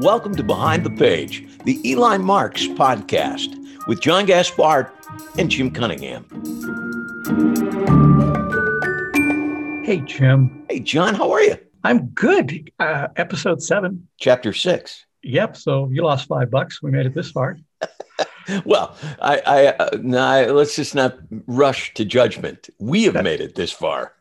Welcome to Behind the Page, the Eli Marks podcast with John Gaspard and Jim Cunningham. Hey, Jim. Hey, John, how are you? I'm good. Uh, episode seven. Chapter six. Yep. So you lost five bucks. We made it this far. well, I, I, uh, nah, let's just not rush to judgment. We have made it this far.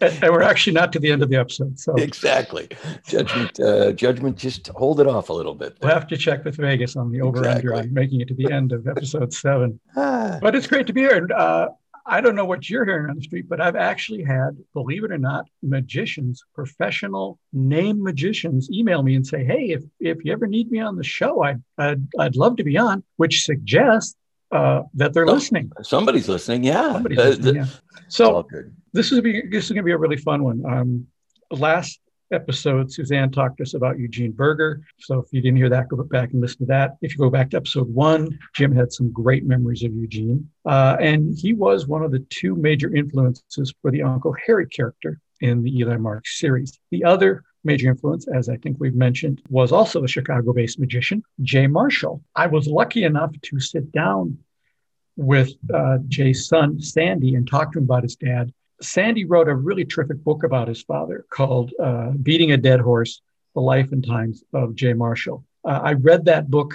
And we're actually not to the end of the episode. So exactly, judgment, uh, judgment. Just hold it off a little bit. There. We'll have to check with Vegas on the over exactly. under on making it to the end of episode seven. Ah. But it's great to be here. And uh, I don't know what you're hearing on the street, but I've actually had, believe it or not, magicians, professional name magicians, email me and say, "Hey, if if you ever need me on the show, I'd I'd, I'd love to be on," which suggests uh, that they're listening. Somebody's listening, yeah. Somebody's uh, listening, yeah. So this is going to be a really fun one. Um, last episode, Suzanne talked to us about Eugene Burger. So if you didn't hear that, go back and listen to that. If you go back to episode one, Jim had some great memories of Eugene. Uh, and he was one of the two major influences for the Uncle Harry character in the Eli Marks series. The other major influence, as I think we've mentioned, was also a Chicago based magician, Jay Marshall. I was lucky enough to sit down with uh, Jay's son, Sandy, and talk to him about his dad. Sandy wrote a really terrific book about his father called uh, Beating a Dead Horse The Life and Times of Jay Marshall. Uh, I read that book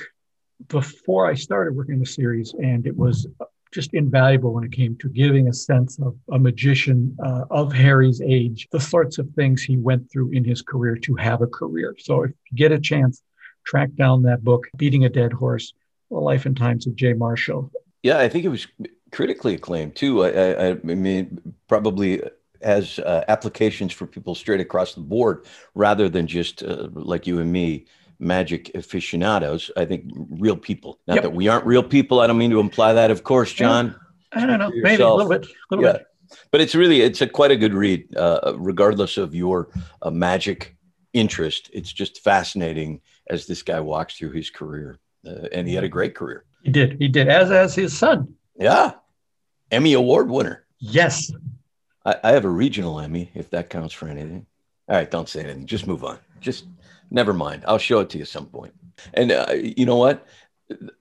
before I started working on the series, and it was just invaluable when it came to giving a sense of a magician uh, of Harry's age, the sorts of things he went through in his career to have a career. So if you get a chance, track down that book, Beating a Dead Horse, The Life and Times of Jay Marshall. Yeah, I think it was critically acclaimed too. I, I, I mean, probably has uh, applications for people straight across the board rather than just uh, like you and me magic aficionados. I think real people. Not yep. that we aren't real people. I don't mean to imply that, of course, John. I don't know. Maybe a little bit. A little yeah. bit. But it's really it's a quite a good read, uh, regardless of your uh, magic interest. It's just fascinating as this guy walks through his career, uh, and he had a great career. He did. He did. As as his son. Yeah. Emmy Award winner. Yes. I, I, have a regional Emmy, if that counts for anything. All right, don't say anything. Just move on. Just never mind. I'll show it to you some point. And uh, you know what?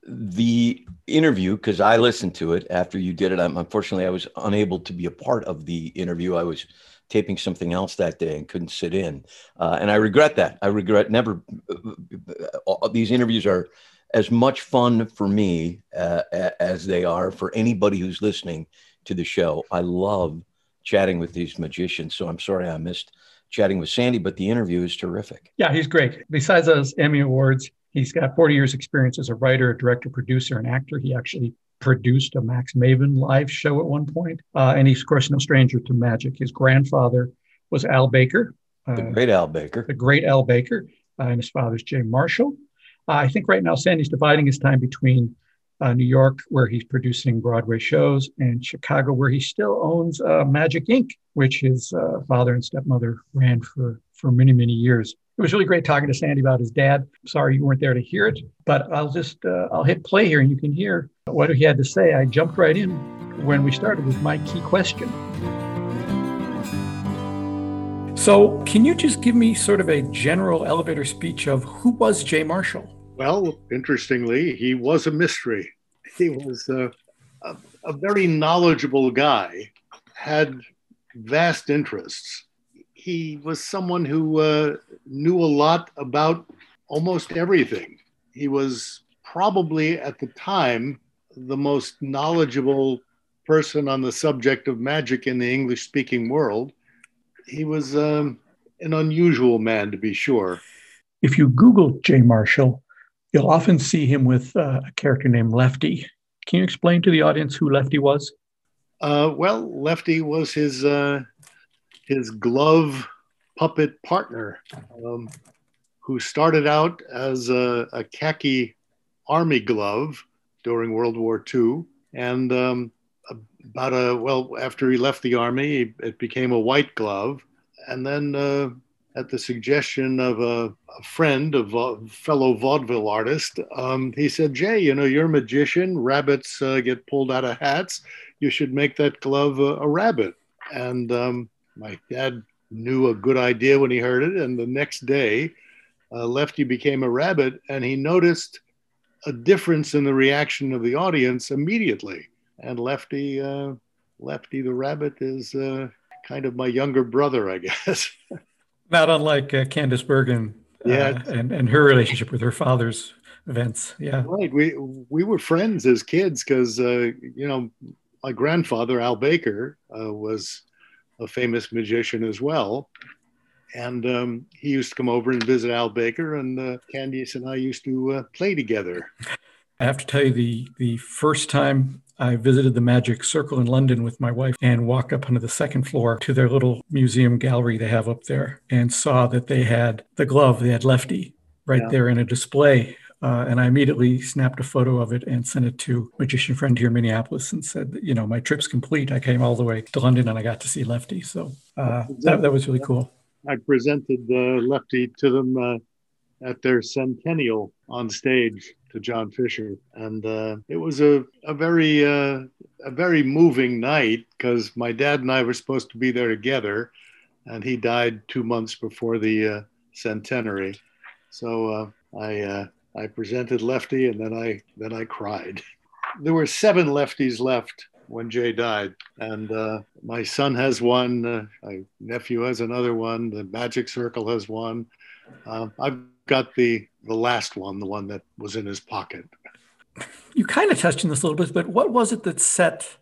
The interview, because I listened to it after you did it. I'm, unfortunately, I was unable to be a part of the interview. I was taping something else that day and couldn't sit in. Uh, and I regret that. I regret never. Uh, uh these interviews are as much fun for me uh, as they are for anybody who's listening to the show. I love chatting with these magicians. So I'm sorry I missed chatting with Sandy, but the interview is terrific. Yeah, he's great. Besides those Emmy Awards, he's got 40 years experience as a writer, director, producer, and actor. He actually produced a Max Maven live show at one point. Uh, and he's, of course, no stranger to magic. His grandfather was Al Baker. Uh, the great Al Baker. The great Al Baker. Uh, and his father's Jay Marshall. Uh, I think right now Sandy's dividing his time between uh, New York, where he's producing Broadway shows, and Chicago, where he still owns uh, Magic Inc., which his uh, father and stepmother ran for, for many, many years. It was really great talking to Sandy about his dad. Sorry you weren't there to hear it, but I'll just uh, I'll hit play here and you can hear what he had to say. I jumped right in when we started with my key question. So, can you just give me sort of a general elevator speech of who was Jay Marshall? Well, interestingly, he was a mystery. He was a, a, a very knowledgeable guy, had vast interests. He was someone who uh, knew a lot about almost everything. He was probably at the time the most knowledgeable person on the subject of magic in the English speaking world. He was um, an unusual man, to be sure. If you Google Jay Marshall, You'll often see him with uh, a character named Lefty. Can you explain to the audience who Lefty was? Uh, well, Lefty was his uh, his glove puppet partner, um, who started out as a, a, khaki army glove during World War II, and um, about a well after he left the army, it became a white glove, and then uh, at the suggestion of a, a friend, of a fellow vaudeville artist, um, he said, Jay, you know, you're a magician. Rabbits uh, get pulled out of hats. You should make that glove a, a rabbit. And um, my dad knew a good idea when he heard it. And the next day, uh, Lefty became a rabbit, and he noticed a difference in the reaction of the audience immediately. And Lefty, uh, Lefty the rabbit, is uh, kind of my younger brother, I guess. Not unlike uh, Candice Bergen, uh, yeah, and and her relationship with her father's events. Yeah, right. We we were friends as kids because uh, you know my grandfather Al Baker was a famous magician as well. And um, he used to come over and visit Al Baker, and uh, Candice and I used to uh, play together. I have to tell you, the the first time I visited the Magic Circle in London with my wife and walked up onto the second floor to their little museum gallery they have up there and saw that they had the glove, they had Lefty right yeah. there in a display uh, and I immediately snapped a photo of it and sent it to magician friend here in Minneapolis and said, you know, my trip's complete. I came all the way to London and I got to see Lefty. So uh, that, that was really cool. I presented uh, Lefty to them uh, at their centennial on stage to John Fisher, and uh, it was a a very uh, a very moving night because my dad and I were supposed to be there together, and he died two months before the uh, centenary, so uh, I I presented Lefty, and then I then I cried. There were seven lefties left when Jay died, and uh, my son has one. Uh, my nephew has another one. The Magic Circle has one. Uh, I've got the the last one, the one that was in his pocket. You kind of touched on this a little bit, but what was it that set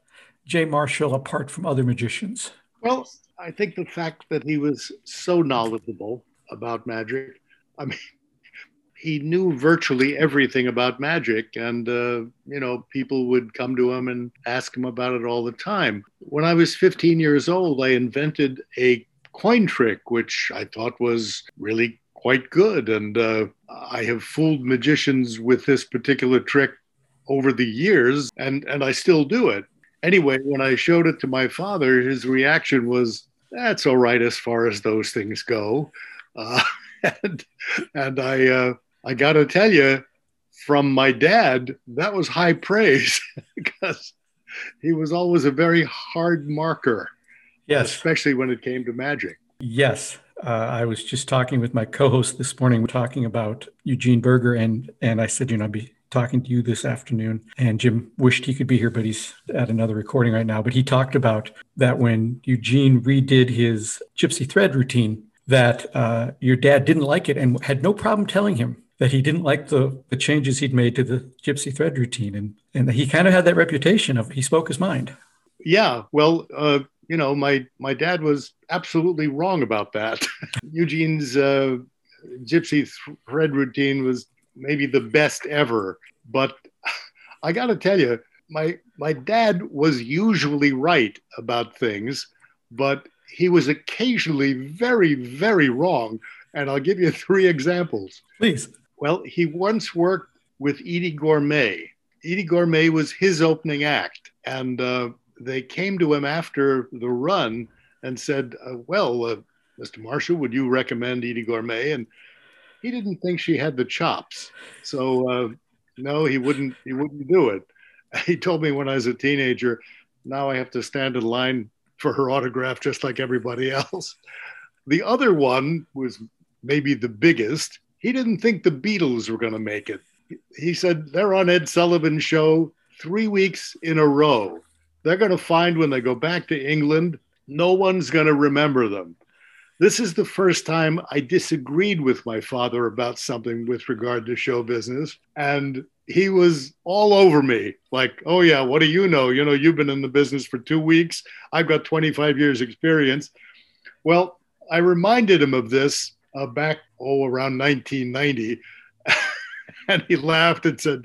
Jay Marshall apart from other magicians? Well, I think the fact that he was so knowledgeable about magic. I mean, he knew virtually everything about magic and uh, you know people would come to him and ask him about it all the time when i was 15 years old i invented a coin trick which i thought was really quite good and uh, i have fooled magicians with this particular trick over the years and and i still do it anyway when i showed it to my father his reaction was that's all right as far as those things go uh, and and I uh, I got to tell you, from my dad, that was high praise because he was always a very hard marker. Yes. Especially when it came to magic. Yes. Uh, I was just talking with my co-host this morning, talking about Eugene Burger, and and I said, you know, I'd be talking to you this afternoon. And Jim wished he could be here, but he's at another recording right now. But he talked about that when Eugene redid his gypsy thread routine, that uh, your dad didn't like it and had no problem telling him that he didn't like the, the changes he'd made to the gypsy thread routine and and he kind of had that reputation of he spoke his mind yeah well uh, you know my my dad was absolutely wrong about that. Eugene's uh, gypsy thread routine was maybe the best ever but i got to tell you my my dad was usually right about things but he was occasionally very very wrong and i'll give you three examples. Please. Well, he once worked with Eydie Gormé. Eydie Gormé was his opening act, and uh, they came to him after the run and said, uh, "Well, uh, Mr. Marshall, would you recommend Eydie Gormé? And he didn't think she had the chops, so uh, no, he wouldn't. He wouldn't do it. He told me when I was a teenager, now I have to stand in line for her autograph just like everybody else. The other one was maybe the biggest he didn't think the Beatles were going to make it. He said they're on Ed Sullivan's show three weeks in a row. They're going to find when they go back to England, no one's going to remember them. This is the first time I disagreed with my father about something with regard to show business. And he was all over me like, oh, yeah, what do you know? You know, you've been in the business for two weeks. I've got 25 years' experience. Well, I reminded him of this uh, back oh around 1990, and he laughed and said,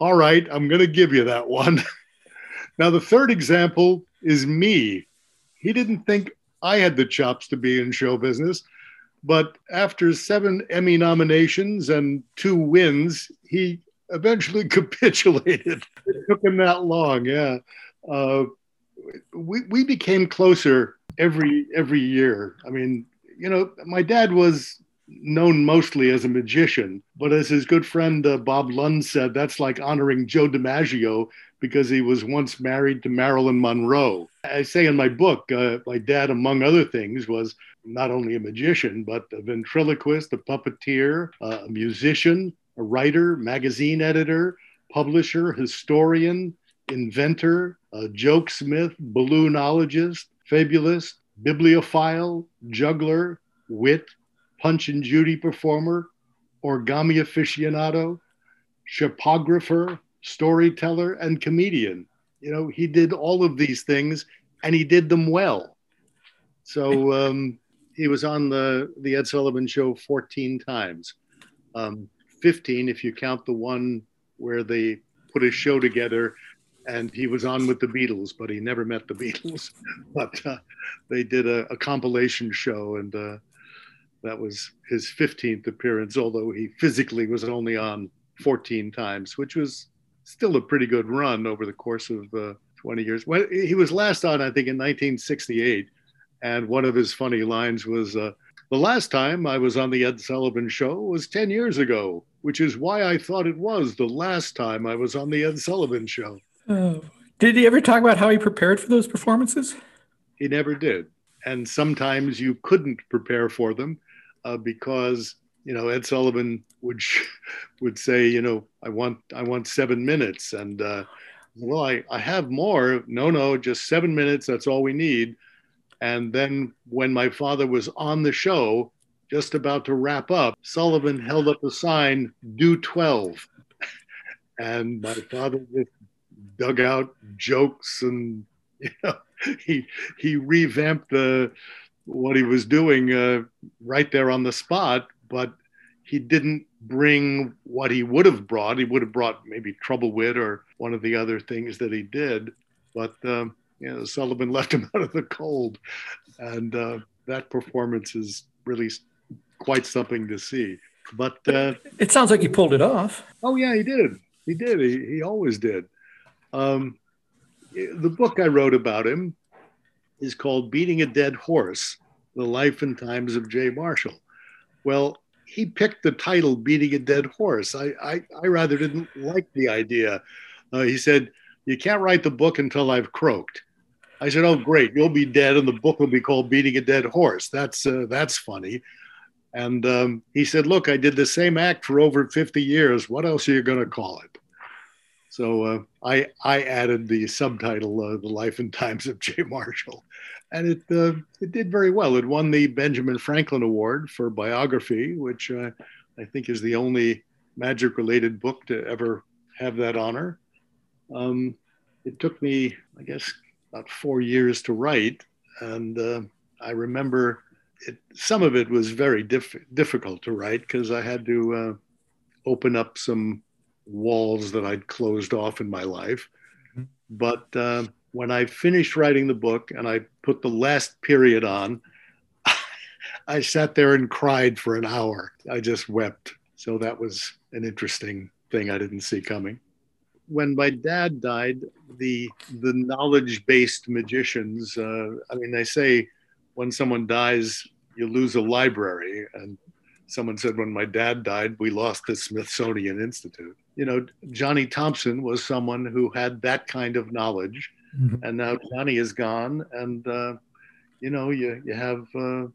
"All right, I'm going to give you that one." now the third example is me. He didn't think I had the chops to be in show business, but after seven Emmy nominations and two wins, he eventually capitulated. It took him that long, yeah. Uh, we we became closer every every year. I mean, you know, my dad was known mostly as a magician, but as his good friend uh, Bob Lund said, that's like honoring Joe DiMaggio because he was once married to Marilyn Monroe. I say in my book, uh, my dad, among other things, was not only a magician, but a ventriloquist, a puppeteer, uh, a musician, a writer, magazine editor, publisher, historian, inventor, a jokesmith, balloonologist, fabulist, bibliophile, juggler, wit, punch and Judy performer, origami aficionado, shadowgrapher, storyteller, and comedian. You know, he did all of these things and he did them well. So um, he was on the, the Ed Sullivan show 14 times. Um, 15 if you count the one where they put a show together and he was on with the Beatles, but he never met the Beatles. but uh, they did a, a, compilation show, and uh, that was his 15th appearance, although he physically was only on 14 times, which was still a pretty good run over the course of uh, 20 years. Well, he was last on, I think, in 1968. And one of his funny lines was uh, The last time I was on the Ed Sullivan Show was 10 years ago, which is why I thought it was the last time I was on the Ed Sullivan Show. Uh, did he ever talk about how he prepared for those performances? He never did. And sometimes you couldn't prepare for them uh, because you know Ed Sullivan would would say, you know, I want I want seven minutes, and uh, well, I I have more. No, no, just seven minutes. That's all we need. And then when my father was on the show, just about to wrap up, Sullivan held up a sign, "Do 12," and my father just dug out jokes and you know he he revamped the what he was doing uh, right there on the spot, but he didn't bring what he would have brought. He would have brought maybe Troublewit or one of the other things that he did, but um, you know, Sullivan left him out of the cold, and uh, that performance is really quite something to see. But uh, it sounds like he pulled it off. Oh yeah, he did. He did. He, he always did. Um, the book I wrote about him is called Beating a Dead Horse The Life and Times of Jay Marshall. Well, he picked the title Beating a Dead Horse. I, I, I rather didn't like the idea. Uh, he said, You can't write the book until I've croaked. I said, "Oh, great! You'll be dead, and the book will be called "Beating a Dead Horse." That's uh, that's funny." And um, he said, "Look, I did the same act for over 50 years. What else are you going to call it?" So uh, I I added the subtitle uh, "The Life and Times of Jay Marshall," and it uh, it did very well. It won the Benjamin Franklin Award for biography, which uh, I think is the only magic-related book to ever have that honor. Um, it took me, I guess, about four years to write, and uh, I remember it. Some of it was very diff- difficult to write because I had to uh, open up some walls that I'd closed off in my life. Mm-hmm. But uh, when I finished writing the book and I put the last period on, I sat there and cried for an hour. I just wept. So that was an interesting thing I didn't see coming. When my dad died, the the knowledge based magicians. Uh, I mean, they say when someone dies, you lose a library, and someone said when my dad died, we lost the Smithsonian Institute you know, Johnny Thompson was someone who had that kind of knowledge, mm-hmm. and now Johnny is gone, and uh, you know, you you have, uh,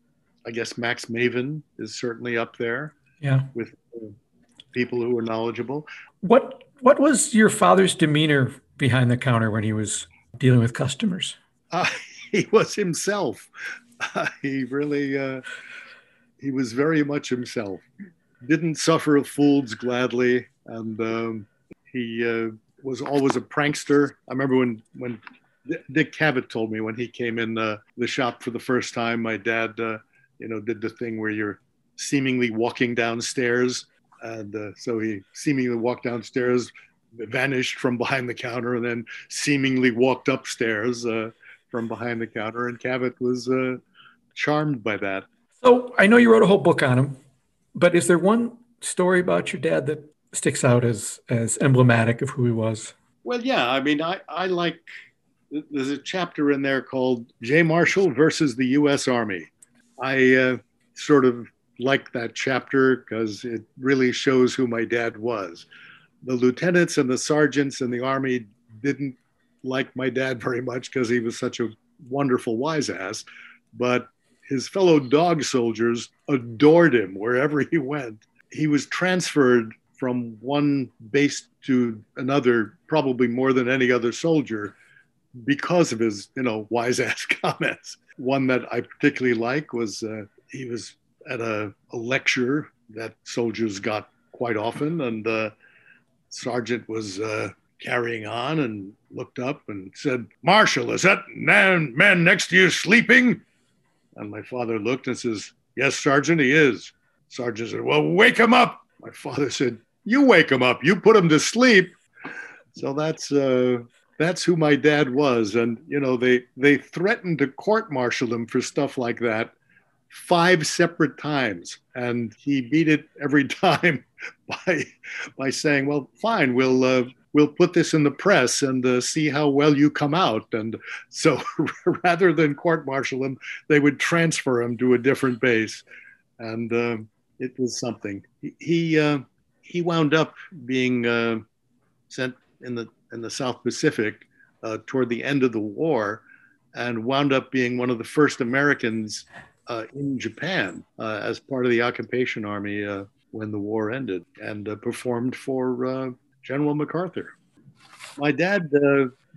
I guess Max Maven is certainly up there, yeah, with uh, people who are knowledgeable. What what was your father's demeanor behind the counter when he was dealing with customers? Uh, he was himself. he really, uh, he was very much himself. Didn't suffer fools gladly and um, he uh, was always a prankster. I remember when when Dick Cavett told me when he came in uh, the shop for the first time, my dad, uh, you know, did the thing where you're seemingly walking downstairs, and uh, so he seemingly walked downstairs, vanished from behind the counter, and then seemingly walked upstairs uh, from behind the counter. And Cavett was uh, charmed by that. So I know you wrote a whole book on him, but is there one story about your dad that sticks out as as emblematic of who he was? Well, yeah. I mean, I I like. There's a chapter in there called Jay Marshall versus the U.S. Army. I uh, sort of liked that chapter because it really shows who my dad was. The lieutenants and the sergeants in the army didn't like my dad very much because he was such a wonderful wise ass, but his fellow dog soldiers adored him wherever he went. He was transferred from one base to another, probably more than any other soldier, because of his, you know, wise ass comments. One that I particularly like was uh, he was at a, a, lecture that soldiers got quite often, and the sergeant was uh, carrying on and looked up and said, "Marshall, is that man, man next to you sleeping?" And my father looked and says, "Yes, sergeant, he is." Sergeant said, "Well, wake him up." My father said, "You wake him up. You put him to sleep." So that's uh, that's who my dad was, and you know they they threatened to court martial him for stuff like that five separate times, and he beat it every time by by saying, "Well, fine, we'll uh, we'll put this in the press and uh, see how well you come out." And so, rather than court martial him, they would transfer him to a different base, and uh, it was something. He he, uh, he wound up being uh, sent in the in the South Pacific uh, toward the end of the war, and wound up being one of the first Americans uh, in Japan uh, as part of the occupation army uh, when the war ended and uh, performed for General MacArthur. My dad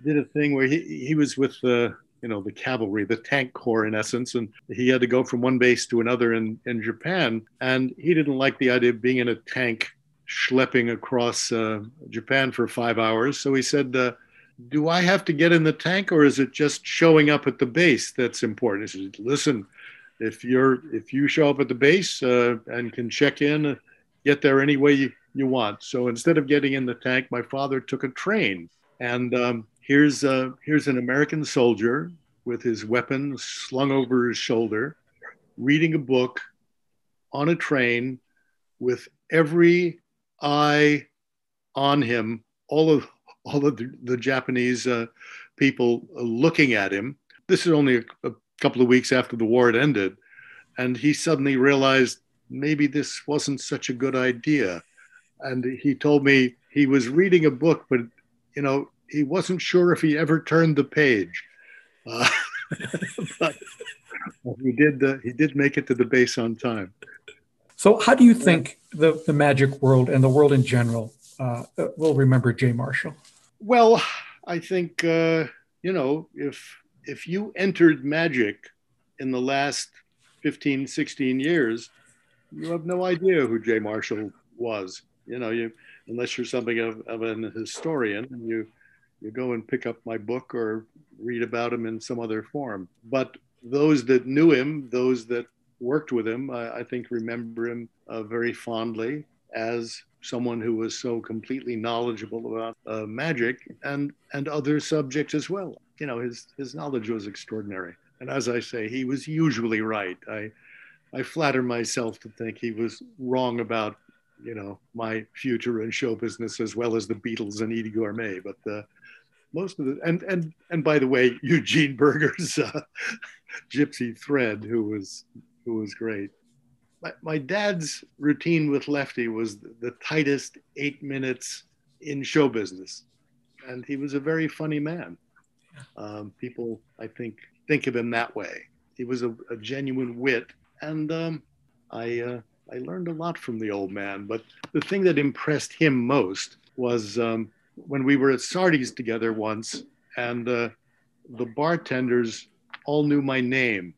did a thing where he, he was with the you know the cavalry, the tank corps in essence, and he had to go from one base to another in, in Japan. And he didn't like the idea of being in a tank schlepping across Japan for five hours. So he said, do I have to get in the tank or is it just showing up at the base that's important? He said, listen, if you're if you show up at the base uh, and can check in, get there any way you, you want. So instead of getting in the tank, my father took a train, and um, here's uh, here's an American soldier with his weapon slung over his shoulder, reading a book on a train with every eye on him, all of all of the, the Japanese uh, people looking at him. This is only a, a couple of weeks after the war had ended. And he suddenly realized maybe this wasn't such a good idea. And he told me he was reading a book, but, you know, he wasn't sure if he ever turned the page. Uh, but he did, uh, he did make it to the base on time. So, how do you think the, the magic world and the world in general uh, will remember Jay Marshall? Well, I think, uh, you know, if if you entered magic in the last 15, 16 years, you have no idea who Jay Marshall was. You know, you unless you're something of, of an historian and you you go and pick up my book or read about him in some other form. But those that knew him, those that worked with him, I, I think remember him uh, very fondly as someone who was so completely knowledgeable about uh, magic and and other subjects as well you know, his his knowledge was extraordinary. And as I say, he was usually right. I I flatter myself to think he was wrong about you know my future in show business as well as the Beatles and Eydie Gormé, But uh, most of the and and and by the way, Eugene Burger's uh, Gypsy Thread, who was who was great. My, my dad's routine with Lefty was the, tightest eight minutes in show business, and he was a very funny man. Um, people, I think, think of him that way. He was a, a genuine wit, and um, I uh, I learned a lot from the old man. But the thing that impressed him most was um, when we were at Sardi's together once, and uh, the bartenders all knew my name.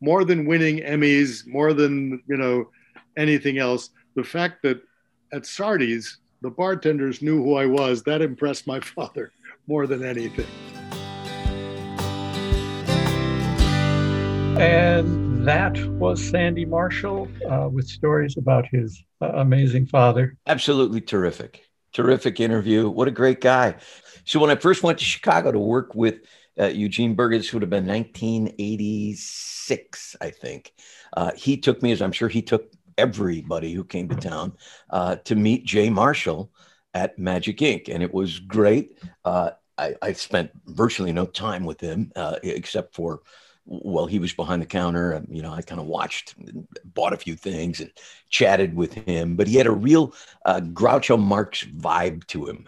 More than winning Emmys, more than you know anything else, the fact that at Sardi's the bartenders knew who I was that impressed my father more than anything. And that was Sandy Marshall uh, with stories about his uh, amazing father. Absolutely terrific. Terrific interview. What a great guy. So, when I first went to Chicago to work with uh, Eugene Burger, this would have been 1986, I think. Uh, he took me, as I'm sure he took everybody who came to town, uh, to meet Jay Marshall at Magic Inc. And it was great. Uh, I, I spent virtually no time with him uh, except for while he was behind the counter. Um, you know, I kind of watched, bought a few things, and chatted with him. But he had a real uh, Groucho Marx vibe to him.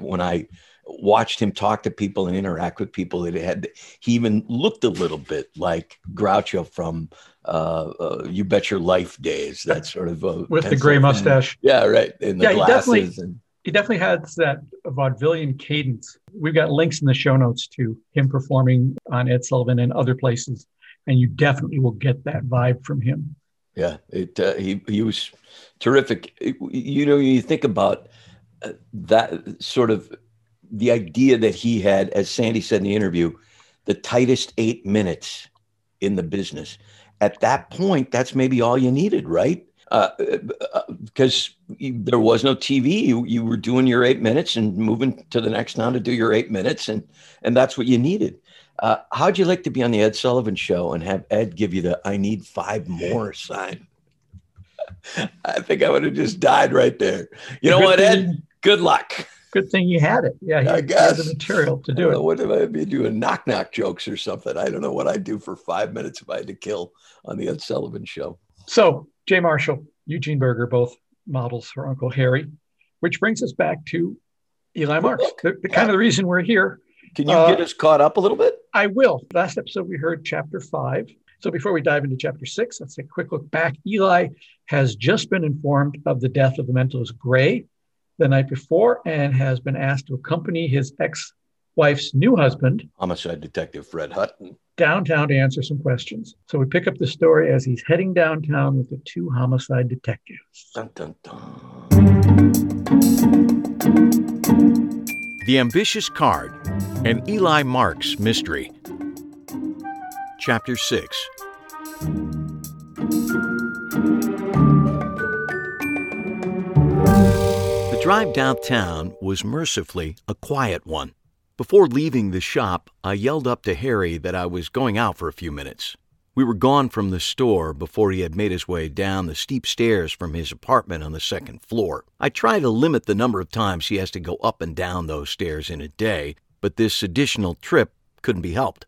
When I watched him talk to people and interact with people, that had he even looked a little bit like Groucho from uh, uh, "You Bet Your Life" days. That sort of uh, with the gray mustache. Yeah, right. And the yeah, glasses he definitely, and he definitely has that vaudevillian cadence. We've got links in the show notes to him performing on Ed Sullivan and other places, and you definitely will get that vibe from him. Yeah, it uh, he he was terrific. It, you know, you think about uh, that sort of the idea that he had, as Sandy said in the interview, the tightest eight minutes in the business. At that point, that's maybe all you needed, right? Because uh, uh, there was no TV, you, you were doing your eight minutes and moving to the next town to do your eight minutes, and and that's what you needed. Uh, how'd you like to be on the Ed Sullivan Show and have Ed give you the "I need five more" sign? I think I would have just died right there. You know what, Ed? Good luck good thing you had it. Yeah, he, I guess the material to do it. what if I'd be doing knock knock jokes or something? I don't know what I'd do for five minutes if I had to kill on the Ed Sullivan show. So Jay Marshall, Eugene Burger, both models for Uncle Harry, which brings us back to Eli Marks, the, the kind of the reason we're here. Can you uh, get us caught up a little bit? I will. Last episode we heard chapter five. So before we dive into chapter six, let's take a quick look back. Eli has just been informed of the death of the mentalist Gray, the night before and has been asked to accompany his ex wife's new husband, homicide detective Fred Hutton, downtown to answer some questions. So we pick up the story as he's heading downtown with the two homicide detectives. Dun, dun, dun. The Ambitious Card, an Eli Marks mystery. Chapter 6 drive downtown was mercifully a quiet one. Before leaving the shop, I yelled up to Harry that I was going out for a few minutes. We were gone from the store before he had made his way down the steep stairs from his apartment on the second floor. I try to limit the number of times he has to go up and down those stairs in a day, but this additional trip couldn't be helped.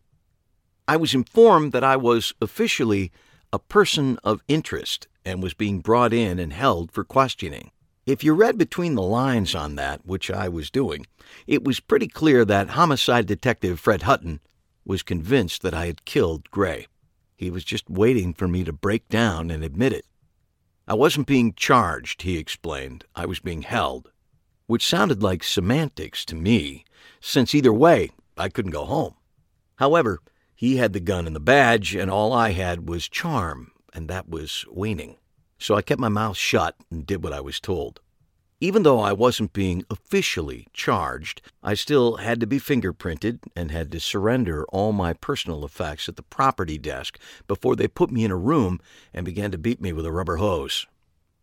I was informed that I was officially a person of interest and was being brought in and held for questioning. If you read between the lines on that, which I was doing, it was pretty clear that homicide detective Fred Hutton was convinced that I had killed Gray. He was just waiting for me to break down and admit it. I wasn't being charged, he explained. I was being held, which sounded like semantics to me, since either way, I couldn't go home. However, he had the gun and the badge, and all I had was charm, and that was waning so I kept my mouth shut and did what I was told. Even though I wasn't being officially charged, I still had to be fingerprinted and had to surrender all my personal effects at the property desk before they put me in a room and began to beat me with a rubber hose,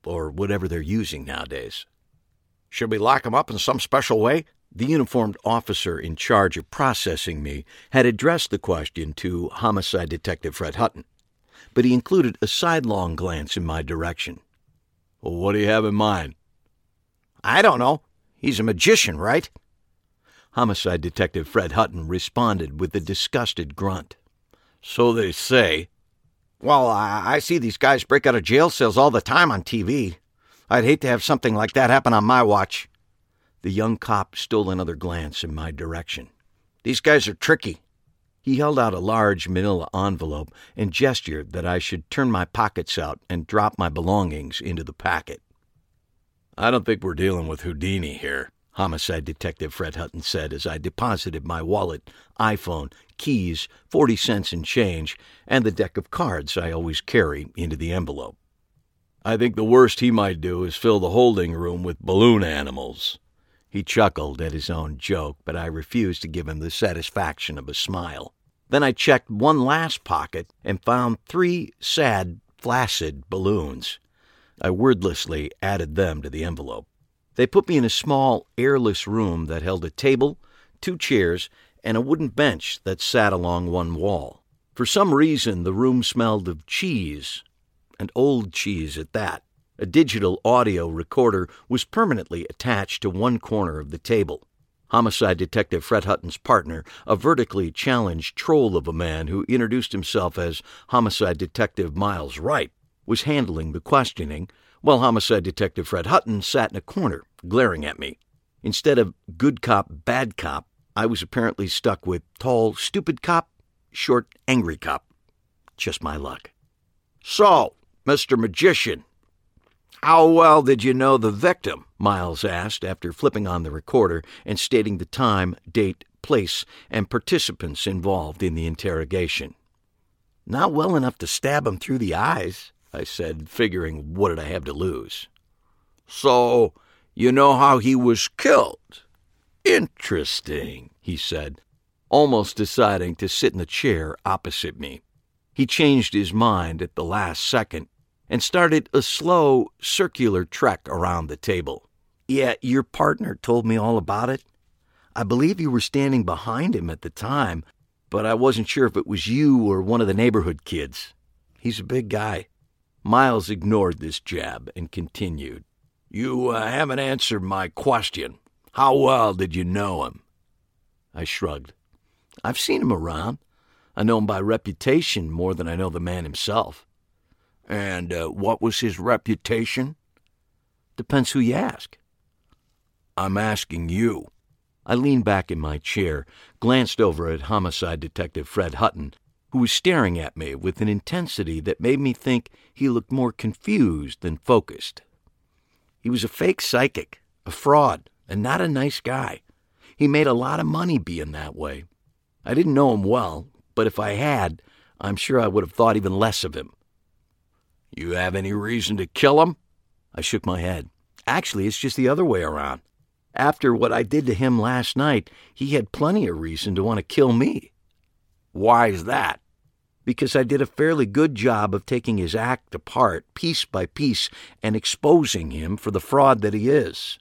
or whatever they're using nowadays. Should we lock him up in some special way? The uniformed officer in charge of processing me had addressed the question to Homicide Detective Fred Hutton but he included a sidelong glance in my direction. Well, what do you have in mind? I don't know. He's a magician, right? Homicide Detective Fred Hutton responded with a disgusted grunt. So they say. Well, I, I see these guys break out of jail cells all the time on TV. I'd hate to have something like that happen on my watch. The young cop stole another glance in my direction. These guys are tricky. He held out a large manila envelope and gestured that I should turn my pockets out and drop my belongings into the packet. I don't think we're dealing with Houdini here, Homicide Detective Fred Hutton said as I deposited my wallet, iPhone, keys, 40 cents in change, and the deck of cards I always carry into the envelope. I think the worst he might do is fill the holding room with balloon animals. He chuckled at his own joke, but I refused to give him the satisfaction of a smile. Then I checked one last pocket and found three sad, flaccid balloons. I wordlessly added them to the envelope. They put me in a small, airless room that held a table, two chairs, and a wooden bench that sat along one wall. For some reason, the room smelled of cheese, and old cheese at that. A digital audio recorder was permanently attached to one corner of the table. Homicide Detective Fred Hutton's partner, a vertically challenged troll of a man who introduced himself as Homicide Detective Miles Wright, was handling the questioning, while Homicide Detective Fred Hutton sat in a corner, glaring at me. Instead of good cop, bad cop, I was apparently stuck with tall, stupid cop, short, angry cop. Just my luck. So, Mr. Magician, how well did you know the victim? Miles asked after flipping on the recorder and stating the time, date, place, and participants involved in the interrogation. Not well enough to stab him through the eyes, I said, figuring what did I have to lose. So, you know how he was killed? Interesting, he said, almost deciding to sit in the chair opposite me. He changed his mind at the last second and started a slow, circular trek around the table. Yeah, your partner told me all about it. I believe you were standing behind him at the time, but I wasn't sure if it was you or one of the neighborhood kids. He's a big guy. Miles ignored this jab and continued. You uh, haven't answered my question. How well did you know him? I shrugged. I've seen him around. I know him by reputation more than I know the man himself. And uh, what was his reputation? Depends who you ask. I'm asking you. I leaned back in my chair, glanced over at Homicide Detective Fred Hutton, who was staring at me with an intensity that made me think he looked more confused than focused. He was a fake psychic, a fraud, and not a nice guy. He made a lot of money being that way. I didn't know him well, but if I had, I'm sure I would have thought even less of him. You have any reason to kill him? I shook my head. Actually, it's just the other way around. After what I did to him last night, he had plenty of reason to want to kill me. Why is that? Because I did a fairly good job of taking his act apart, piece by piece, and exposing him for the fraud that he is.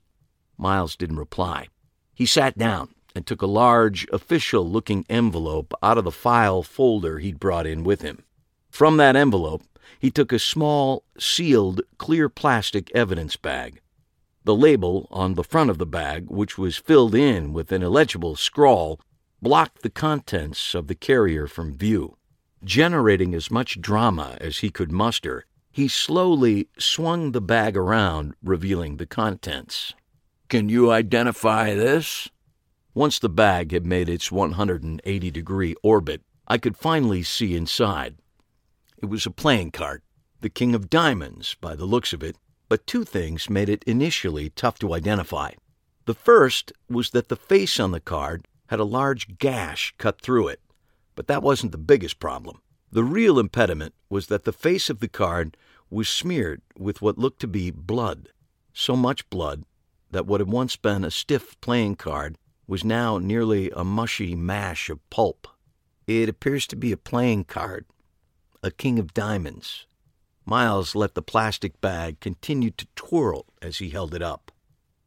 Miles didn't reply. He sat down and took a large, official looking envelope out of the file folder he'd brought in with him. From that envelope, he took a small, sealed, clear plastic evidence bag. The label on the front of the bag, which was filled in with an illegible scrawl, blocked the contents of the carrier from view. Generating as much drama as he could muster, he slowly swung the bag around, revealing the contents. Can you identify this? Once the bag had made its 180 degree orbit, I could finally see inside. It was a playing card, the King of Diamonds by the looks of it, but two things made it initially tough to identify. The first was that the face on the card had a large gash cut through it, but that wasn't the biggest problem. The real impediment was that the face of the card was smeared with what looked to be blood, so much blood that what had once been a stiff playing card was now nearly a mushy mash of pulp. It appears to be a playing card, a king of diamonds. Miles let the plastic bag continue to twirl as he held it up.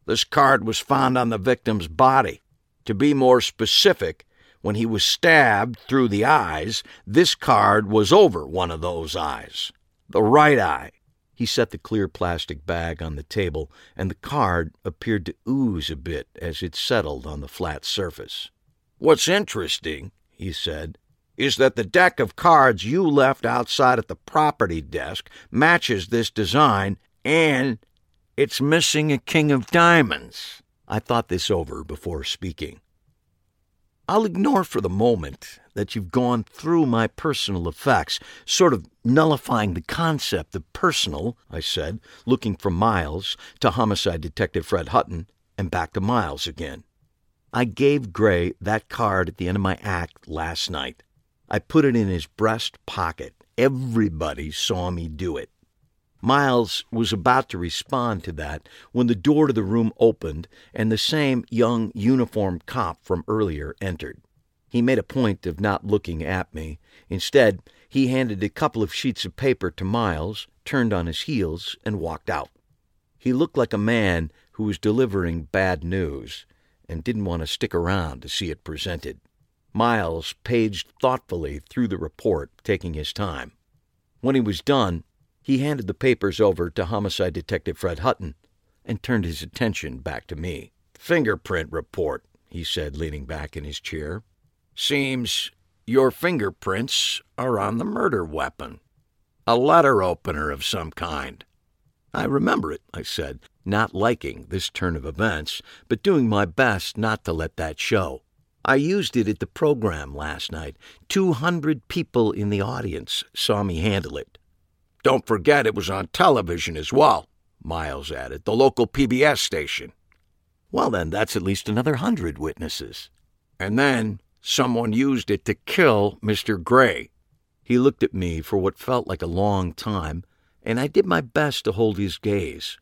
This card was found on the victim's body. To be more specific, when he was stabbed through the eyes, this card was over one of those eyes, the right eye. He set the clear plastic bag on the table, and the card appeared to ooze a bit as it settled on the flat surface. What's interesting, he said, is that the deck of cards you left outside at the property desk matches this design and it's missing a king of diamonds. I thought this over before speaking. I'll ignore for the moment that you've gone through my personal effects, sort of nullifying the concept of personal, I said, looking from Miles to Homicide Detective Fred Hutton and back to Miles again. I gave Gray that card at the end of my act last night. I put it in his breast pocket. Everybody saw me do it. Miles was about to respond to that when the door to the room opened and the same young uniformed cop from earlier entered. He made a point of not looking at me. Instead, he handed a couple of sheets of paper to Miles, turned on his heels, and walked out. He looked like a man who was delivering bad news and didn't want to stick around to see it presented. Miles paged thoughtfully through the report, taking his time. When he was done, he handed the papers over to Homicide Detective Fred Hutton and turned his attention back to me. Fingerprint report, he said, leaning back in his chair. Seems your fingerprints are on the murder weapon. A letter opener of some kind. I remember it, I said, not liking this turn of events, but doing my best not to let that show. I used it at the program last night. Two hundred people in the audience saw me handle it. Don't forget it was on television as well, Miles added, the local PBS station. Well, then, that's at least another hundred witnesses. And then someone used it to kill Mr. Gray. He looked at me for what felt like a long time, and I did my best to hold his gaze.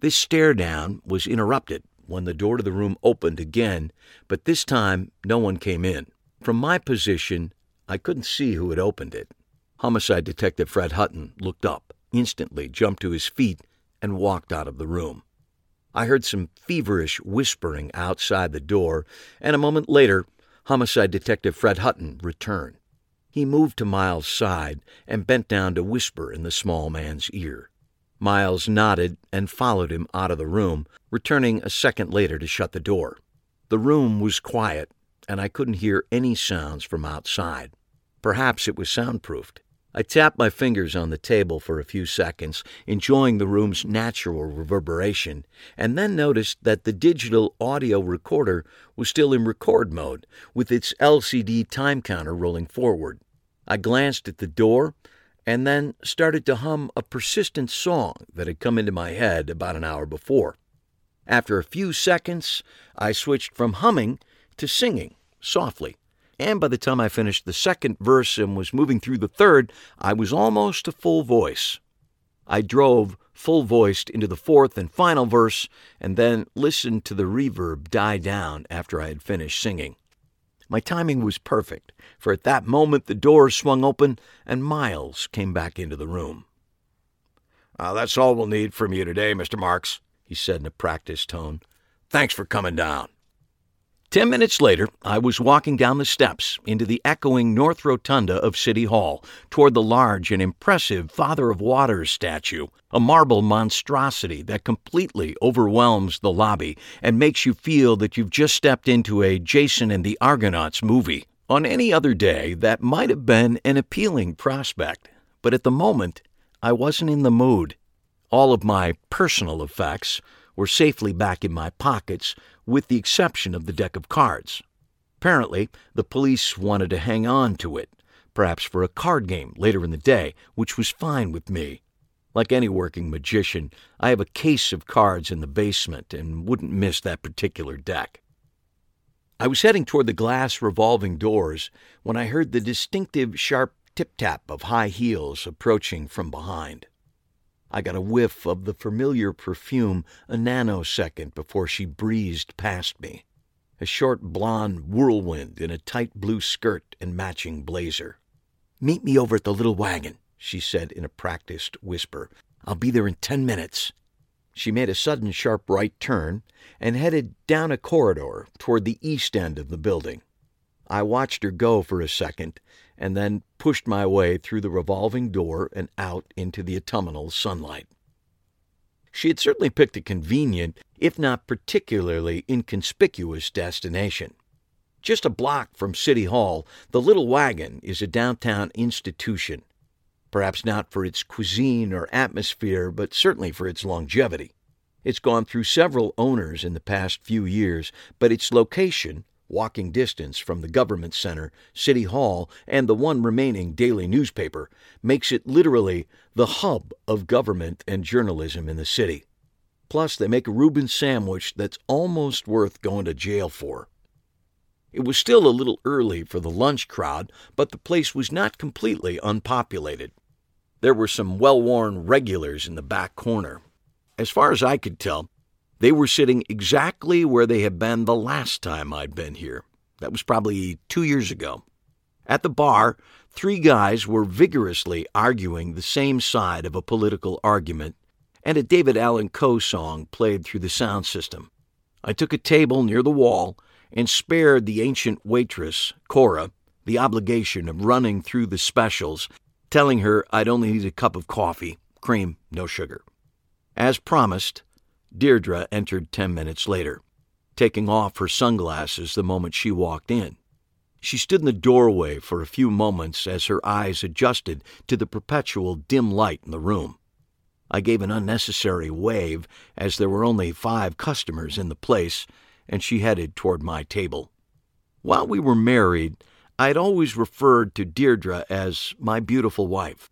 This stare down was interrupted when the door to the room opened again, but this time no one came in. From my position, I couldn't see who had opened it. Homicide Detective Fred Hutton looked up, instantly jumped to his feet, and walked out of the room. I heard some feverish whispering outside the door, and a moment later, Homicide Detective Fred Hutton returned. He moved to Miles' side and bent down to whisper in the small man's ear. Miles nodded and followed him out of the room, returning a second later to shut the door. The room was quiet, and I couldn't hear any sounds from outside. Perhaps it was soundproofed. I tapped my fingers on the table for a few seconds, enjoying the room's natural reverberation, and then noticed that the digital audio recorder was still in record mode, with its LCD time counter rolling forward. I glanced at the door and then started to hum a persistent song that had come into my head about an hour before. After a few seconds, I switched from humming to singing softly, and by the time I finished the second verse and was moving through the third, I was almost a full voice. I drove full voiced into the fourth and final verse and then listened to the reverb die down after I had finished singing. My timing was perfect, for at that moment the doors swung open and Miles came back into the room. Uh, that's all we'll need from you today, Mr. Marks, he said in a practiced tone. Thanks for coming down. Ten minutes later, I was walking down the steps into the echoing North Rotunda of City Hall toward the large and impressive Father of Waters statue, a marble monstrosity that completely overwhelms the lobby and makes you feel that you've just stepped into a Jason and the Argonauts movie. On any other day, that might have been an appealing prospect, but at the moment, I wasn't in the mood. All of my personal effects were safely back in my pockets, with the exception of the deck of cards. Apparently, the police wanted to hang on to it, perhaps for a card game later in the day, which was fine with me. Like any working magician, I have a case of cards in the basement and wouldn't miss that particular deck. I was heading toward the glass revolving doors when I heard the distinctive sharp tip tap of high heels approaching from behind. I got a whiff of the familiar perfume a nanosecond before she breezed past me. A short blonde whirlwind in a tight blue skirt and matching blazer. Meet me over at the little wagon, she said in a practiced whisper. I'll be there in ten minutes. She made a sudden sharp right turn and headed down a corridor toward the east end of the building. I watched her go for a second and then pushed my way through the revolving door and out into the autumnal sunlight. She had certainly picked a convenient, if not particularly inconspicuous, destination. Just a block from City Hall, the Little Wagon is a downtown institution. Perhaps not for its cuisine or atmosphere, but certainly for its longevity. It's gone through several owners in the past few years, but its location, walking distance from the government center, City Hall, and the one remaining daily newspaper, makes it literally the hub of government and journalism in the city. Plus, they make a Reuben sandwich that's almost worth going to jail for. It was still a little early for the lunch crowd, but the place was not completely unpopulated. There were some well worn regulars in the back corner. As far as I could tell, they were sitting exactly where they had been the last time I'd been here. That was probably two years ago. At the bar, three guys were vigorously arguing the same side of a political argument, and a David Allan Coe song played through the sound system. I took a table near the wall and spared the ancient waitress, Cora, the obligation of running through the specials, telling her I'd only need a cup of coffee, cream, no sugar. As promised, Deirdre entered ten minutes later. taking off her sunglasses the moment she walked in. She stood in the doorway for a few moments as her eyes adjusted to the perpetual dim light in the room. I gave an unnecessary wave as there were only five customers in the place, and she headed toward my table. While we were married, I had always referred to Deirdre as my beautiful wife,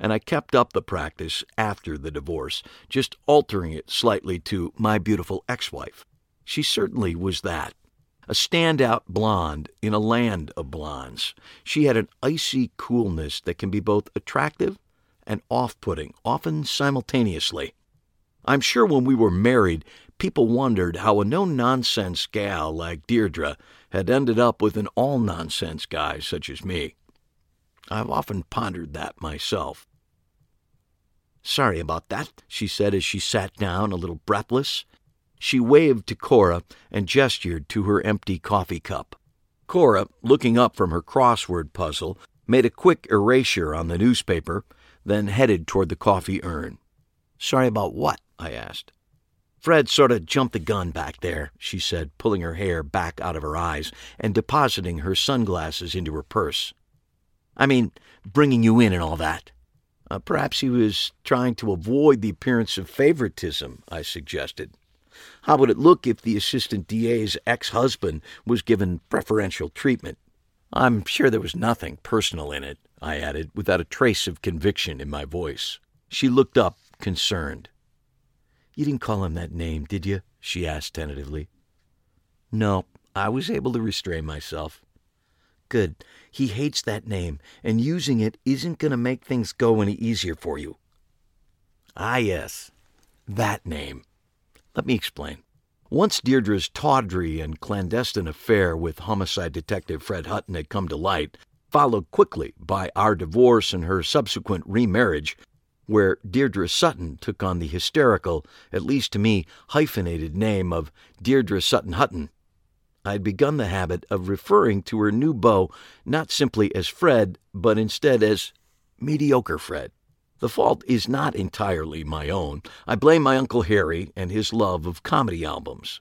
and I kept up the practice after the divorce, just altering it slightly to my beautiful ex wife. She certainly was that. A standout blonde in a land of blondes. She had an icy coolness that can be both attractive and off putting, often simultaneously. I'm sure when we were married, people wondered how a no nonsense gal like Deirdre had ended up with an all nonsense guy such as me. I've often pondered that myself. Sorry about that, she said as she sat down, a little breathless. She waved to Cora and gestured to her empty coffee cup. Cora, looking up from her crossword puzzle, made a quick erasure on the newspaper, then headed toward the coffee urn. Sorry about what? I asked. Fred sort of jumped the gun back there, she said, pulling her hair back out of her eyes and depositing her sunglasses into her purse. I mean, bringing you in and all that. Uh, perhaps he was trying to avoid the appearance of favoritism, I suggested. How would it look if the assistant DA's ex husband was given preferential treatment? I'm sure there was nothing personal in it, I added, without a trace of conviction in my voice. She looked up, concerned. You didn't call him that name, did you? she asked tentatively. No, I was able to restrain myself. Good. He hates that name, and using it isn't going to make things go any easier for you. Ah, yes. That name. Let me explain. Once Deirdre's tawdry and clandestine affair with homicide detective Fred Hutton had come to light, followed quickly by our divorce and her subsequent remarriage, where Deirdre Sutton took on the hysterical, at least to me, hyphenated name of Deirdre Sutton Hutton. I had begun the habit of referring to her new beau not simply as Fred, but instead as mediocre Fred. The fault is not entirely my own. I blame my Uncle Harry and his love of comedy albums.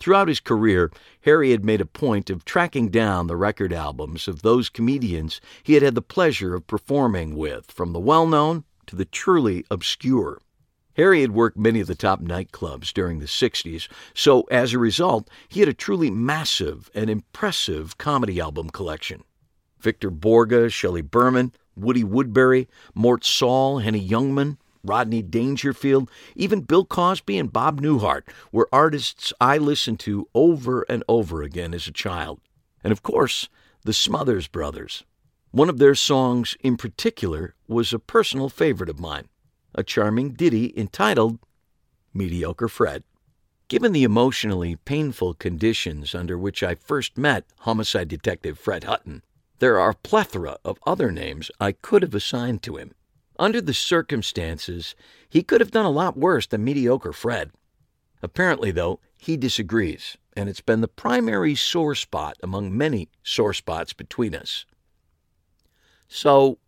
Throughout his career, Harry had made a point of tracking down the record albums of those comedians he had had the pleasure of performing with, from the well known to the truly obscure. Harry had worked many of the top nightclubs during the 60s, so as a result, he had a truly massive and impressive comedy album collection. Victor Borge, Shelley Berman, Woody Woodbury, Mort Sahl, Henny Youngman, Rodney Dangerfield, even Bill Cosby and Bob Newhart were artists I listened to over and over again as a child. And of course, the Smothers Brothers. One of their songs in particular was a personal favorite of mine, a charming ditty entitled Mediocre Fred. Given the emotionally painful conditions under which I first met homicide detective Fred Hutton, there are a plethora of other names I could have assigned to him. Under the circumstances, he could have done a lot worse than mediocre Fred. Apparently, though, he disagrees, and it's been the primary sore spot among many sore spots between us. So,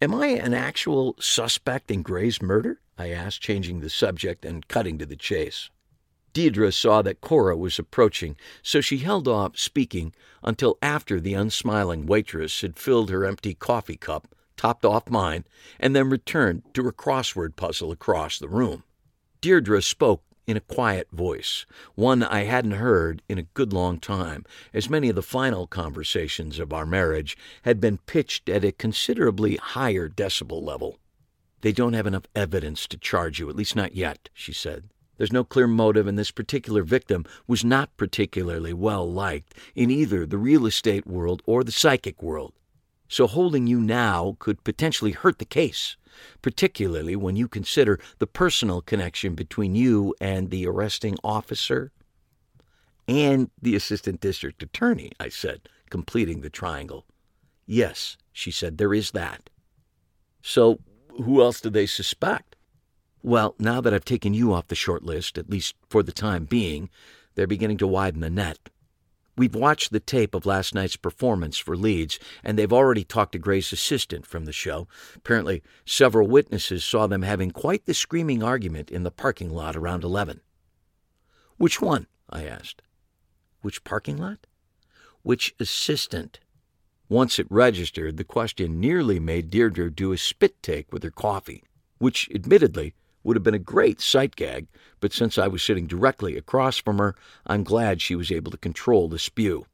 am I an actual suspect in Gray's murder? I asked, changing the subject and cutting to the chase. Deirdre saw that Cora was approaching, so she held off speaking until after the unsmiling waitress had filled her empty coffee cup, topped off mine, and then returned to her crossword puzzle across the room. Deirdre spoke in a quiet voice, one I hadn't heard in a good long time, as many of the final conversations of our marriage had been pitched at a considerably higher decibel level. They don't have enough evidence to charge you, at least not yet, she said. There's no clear motive, and this particular victim was not particularly well liked in either the real estate world or the psychic world. So holding you now could potentially hurt the case particularly when you consider the personal connection between you and the arresting officer and the assistant district attorney, I said, completing the triangle. Yes, she said, there is that. So, who else do they suspect? Well, now that I've taken you off the short list, at least for the time being, they're beginning to widen the net. We've watched the tape of last night's performance for leads, and they've already talked to Gray's assistant from the show. Apparently, several witnesses saw them having quite the screaming argument in the parking lot around 11. Which one? I asked. Which parking lot? Which assistant? Once it registered, the question nearly made Deirdre do a spit take with her coffee, which admittedly would have been a great sight gag, but since I was sitting directly across from her, I'm glad she was able to control the spew.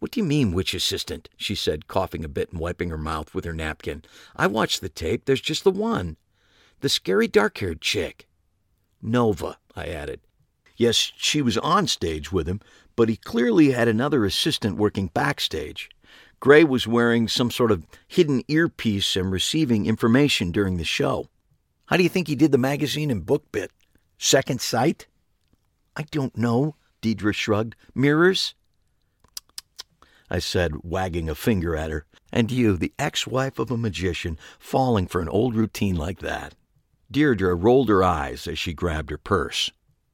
What do you mean, which assistant? she said, coughing a bit and wiping her mouth with her napkin. I watched the tape. There's just the one. The scary dark haired chick. Nova, I added. Yes, she was on stage with him, but he clearly had another assistant working backstage. Gray was wearing some sort of hidden earpiece and receiving information during the show. How do you think he did the magazine and book bit? Second sight? I don't know, Deirdre shrugged. Mirrors? I said, wagging a finger at her. And you, the ex wife of a magician, falling for an old routine like that. Deirdre rolled her eyes as she grabbed her purse.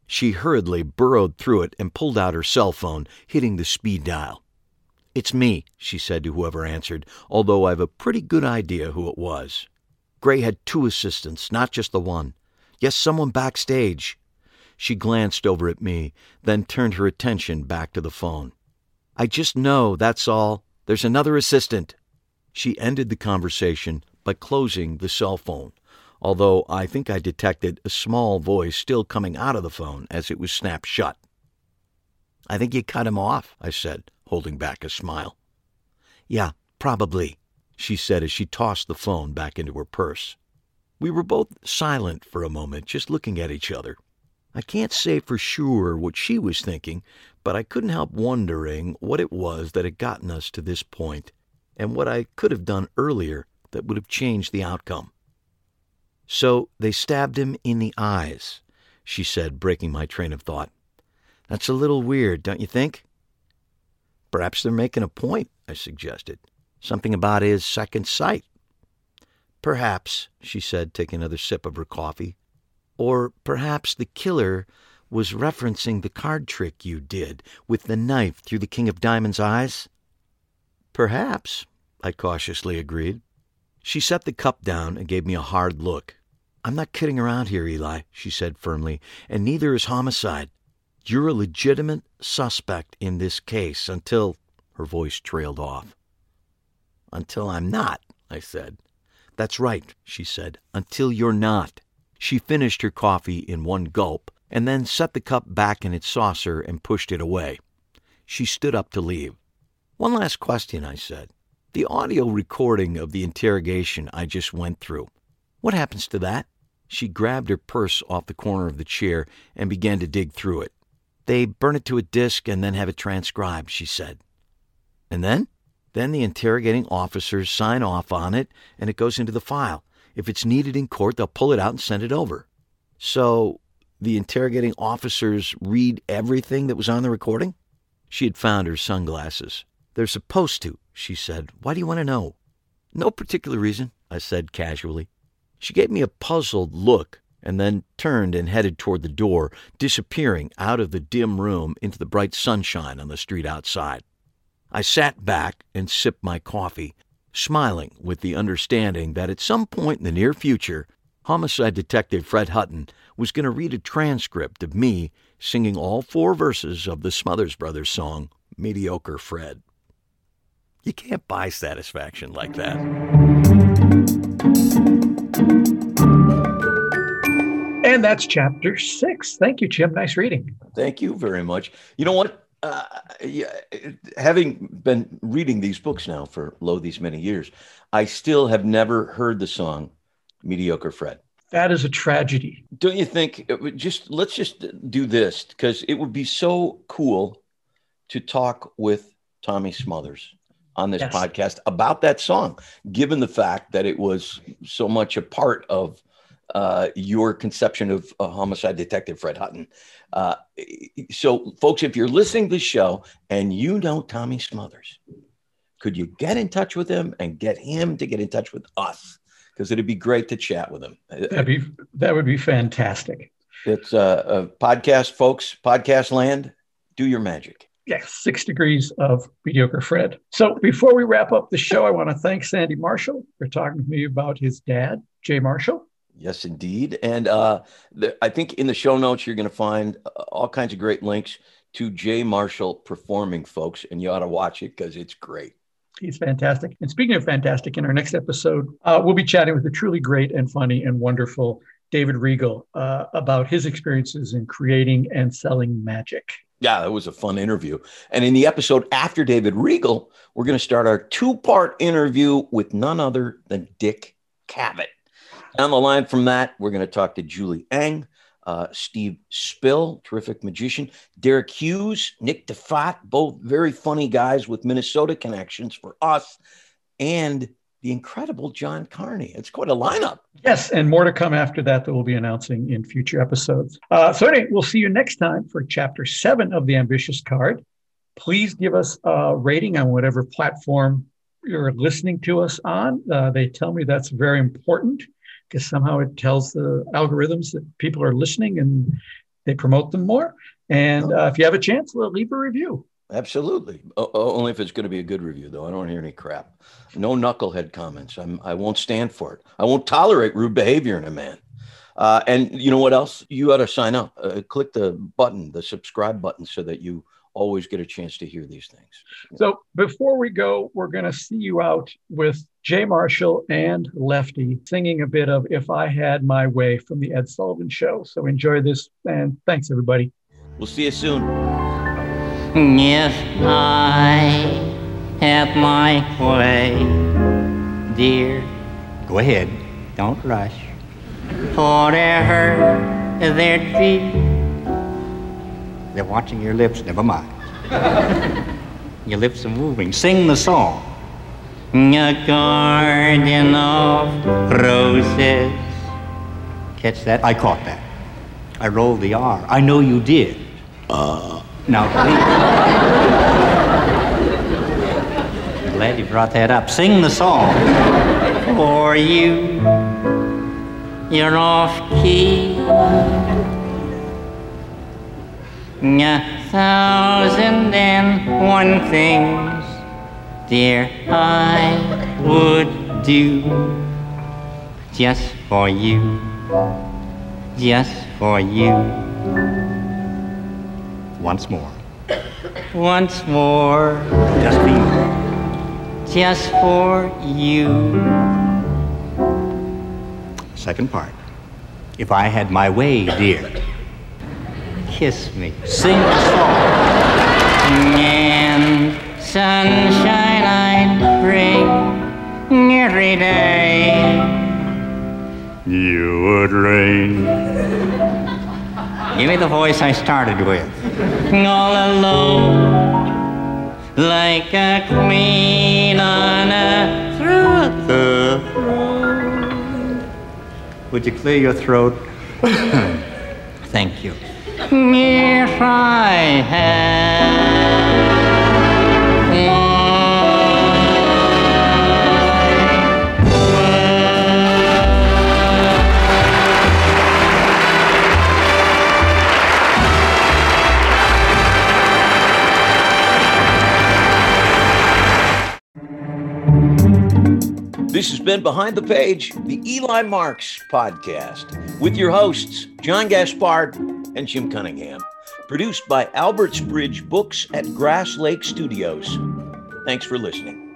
She hurriedly burrowed through it and pulled out her cell phone, hitting the speed dial. It's me, she said to whoever answered, although I've a pretty good idea who it was. Gray had two assistants, not just the one. Yes, someone backstage. She glanced over at me, then turned her attention back to the phone. I just know, that's all. There's another assistant. She ended the conversation by closing the cell phone, although I think I detected a small voice still coming out of the phone as it was snapped shut. I think you cut him off, I said, holding back a smile. Yeah, probably, she said as she tossed the phone back into her purse. We were both silent for a moment, just looking at each other. I can't say for sure what she was thinking, but I couldn't help wondering what it was that had gotten us to this point and what I could have done earlier that would have changed the outcome. So they stabbed him in the eyes, she said, breaking my train of thought. That's a little weird, don't you think? Perhaps they're making a point, I suggested. Something about his second sight. Perhaps, she said, taking another sip of her coffee. Or perhaps the killer was referencing the card trick you did with the knife through the King of Diamonds' eyes? Perhaps, I cautiously agreed. She set the cup down and gave me a hard look. I'm not kidding around here, Eli, she said firmly, and neither is homicide. You're a legitimate suspect in this case until. Her voice trailed off. Until I'm not, I said. That's right, she said. Until you're not. She finished her coffee in one gulp and then set the cup back in its saucer and pushed it away. She stood up to leave. One last question, I said. The audio recording of the interrogation I just went through. What happens to that? She grabbed her purse off the corner of the chair and began to dig through it. They burn it to a disk and then have it transcribed, she said. And then? Then the interrogating officers sign off on it and it goes into the file. If it's needed in court, they'll pull it out and send it over. So the interrogating officers read everything that was on the recording? She had found her sunglasses. They're supposed to, she said. Why do you want to know? No particular reason, I said casually. She gave me a puzzled look and then turned and headed toward the door, disappearing out of the dim room into the bright sunshine on the street outside. I sat back and sipped my coffee, smiling with the understanding that at some point in the near future, homicide detective Fred Hutton was going to read a transcript of me singing all four verses of the Smothers Brothers song, Mediocre Fred. You can't buy satisfaction like that. And that's chapter six. Thank you, Jim. Nice reading. Thank you very much. You know what? Uh, yeah, having been reading these books now for lo these many years, I still have never heard the song "Mediocre Fred." That is a tragedy. Don't you think? just let's just do this because it would be so cool to talk with Tommy Smothers on this yes. podcast about that song, given the fact that it was so much a part of uh, your conception of a homicide detective Fred Hutton. Uh, so, folks, if you're listening to the show and you know Tommy Smothers, could you get in touch with him and get him to get in touch with us? Because it'd be great to chat with him. That'd be that would be fantastic. It's a, a podcast, folks. Podcast land. Do your magic. Yes, six degrees of mediocre Fred. So before we wrap up the show, I want to thank Sandy Marshall for talking to me about his dad, Jay Marshall. Yes, indeed. And uh, the, I think in the show notes, you're going to find uh, all kinds of great links to Jay Marshall performing, folks, and you ought to watch it because it's great. He's fantastic. And speaking of fantastic, in our next episode, uh, we'll be chatting with the truly great and funny and wonderful David Regal uh, about his experiences in creating and selling magic. Yeah, that was a fun interview. And in the episode after David Regal, we're going to start our two part interview with none other than Dick Cavett. Down the line from that, we're going to talk to Julie Eng, uh, Steve Spill, terrific magician, Derek Hughes, Nick DeFat, both very funny guys with Minnesota connections for us, and the incredible John Carney. It's quite a lineup. Yes, and more to come after that that we'll be announcing in future episodes. Uh, so, anyway, we'll see you next time for chapter seven of the Ambitious Card. Please give us a rating on whatever platform you're listening to us on. Uh, they tell me that's very important because somehow it tells the algorithms that people are listening and they promote them more. And uh, if you have a chance, leave a review. Absolutely. O- only if it's going to be a good review, though. I don't want to hear any crap. No knucklehead comments. I'm, I won't stand for it. I won't tolerate rude behavior in a man. Uh, and you know what else? You ought to sign up. Uh, click the button, the subscribe button, so that you always get a chance to hear these things. So before we go, we're going to see you out with Jay Marshall and Lefty singing a bit of If I Had My Way from the Ed Sullivan Show. So enjoy this and thanks, everybody. We'll see you soon. If I had my way, dear, go ahead, don't rush. Whatever there'd be they're watching your lips. Never mind. your lips are moving. Sing the song. A garden of roses. Catch that? I caught that. I rolled the R. I know you did. Uh. Now, please. Glad you brought that up. Sing the song. For you, you're off key a thousand and one things, dear, I would do just for you, just for you. Once more. Once more. Just for you. Just for you. Second part. If I had my way, dear kiss me. Sing a song. And sunshine I'd bring every day. You would rain. Give me the voice I started with. All alone, like a queen on a throne. Would you clear your throat? Thank you if I had This has been Behind the Page, the Eli Marks podcast, with your hosts, John Gaspard and Jim Cunningham. Produced by Albert's Bridge Books at Grass Lake Studios. Thanks for listening.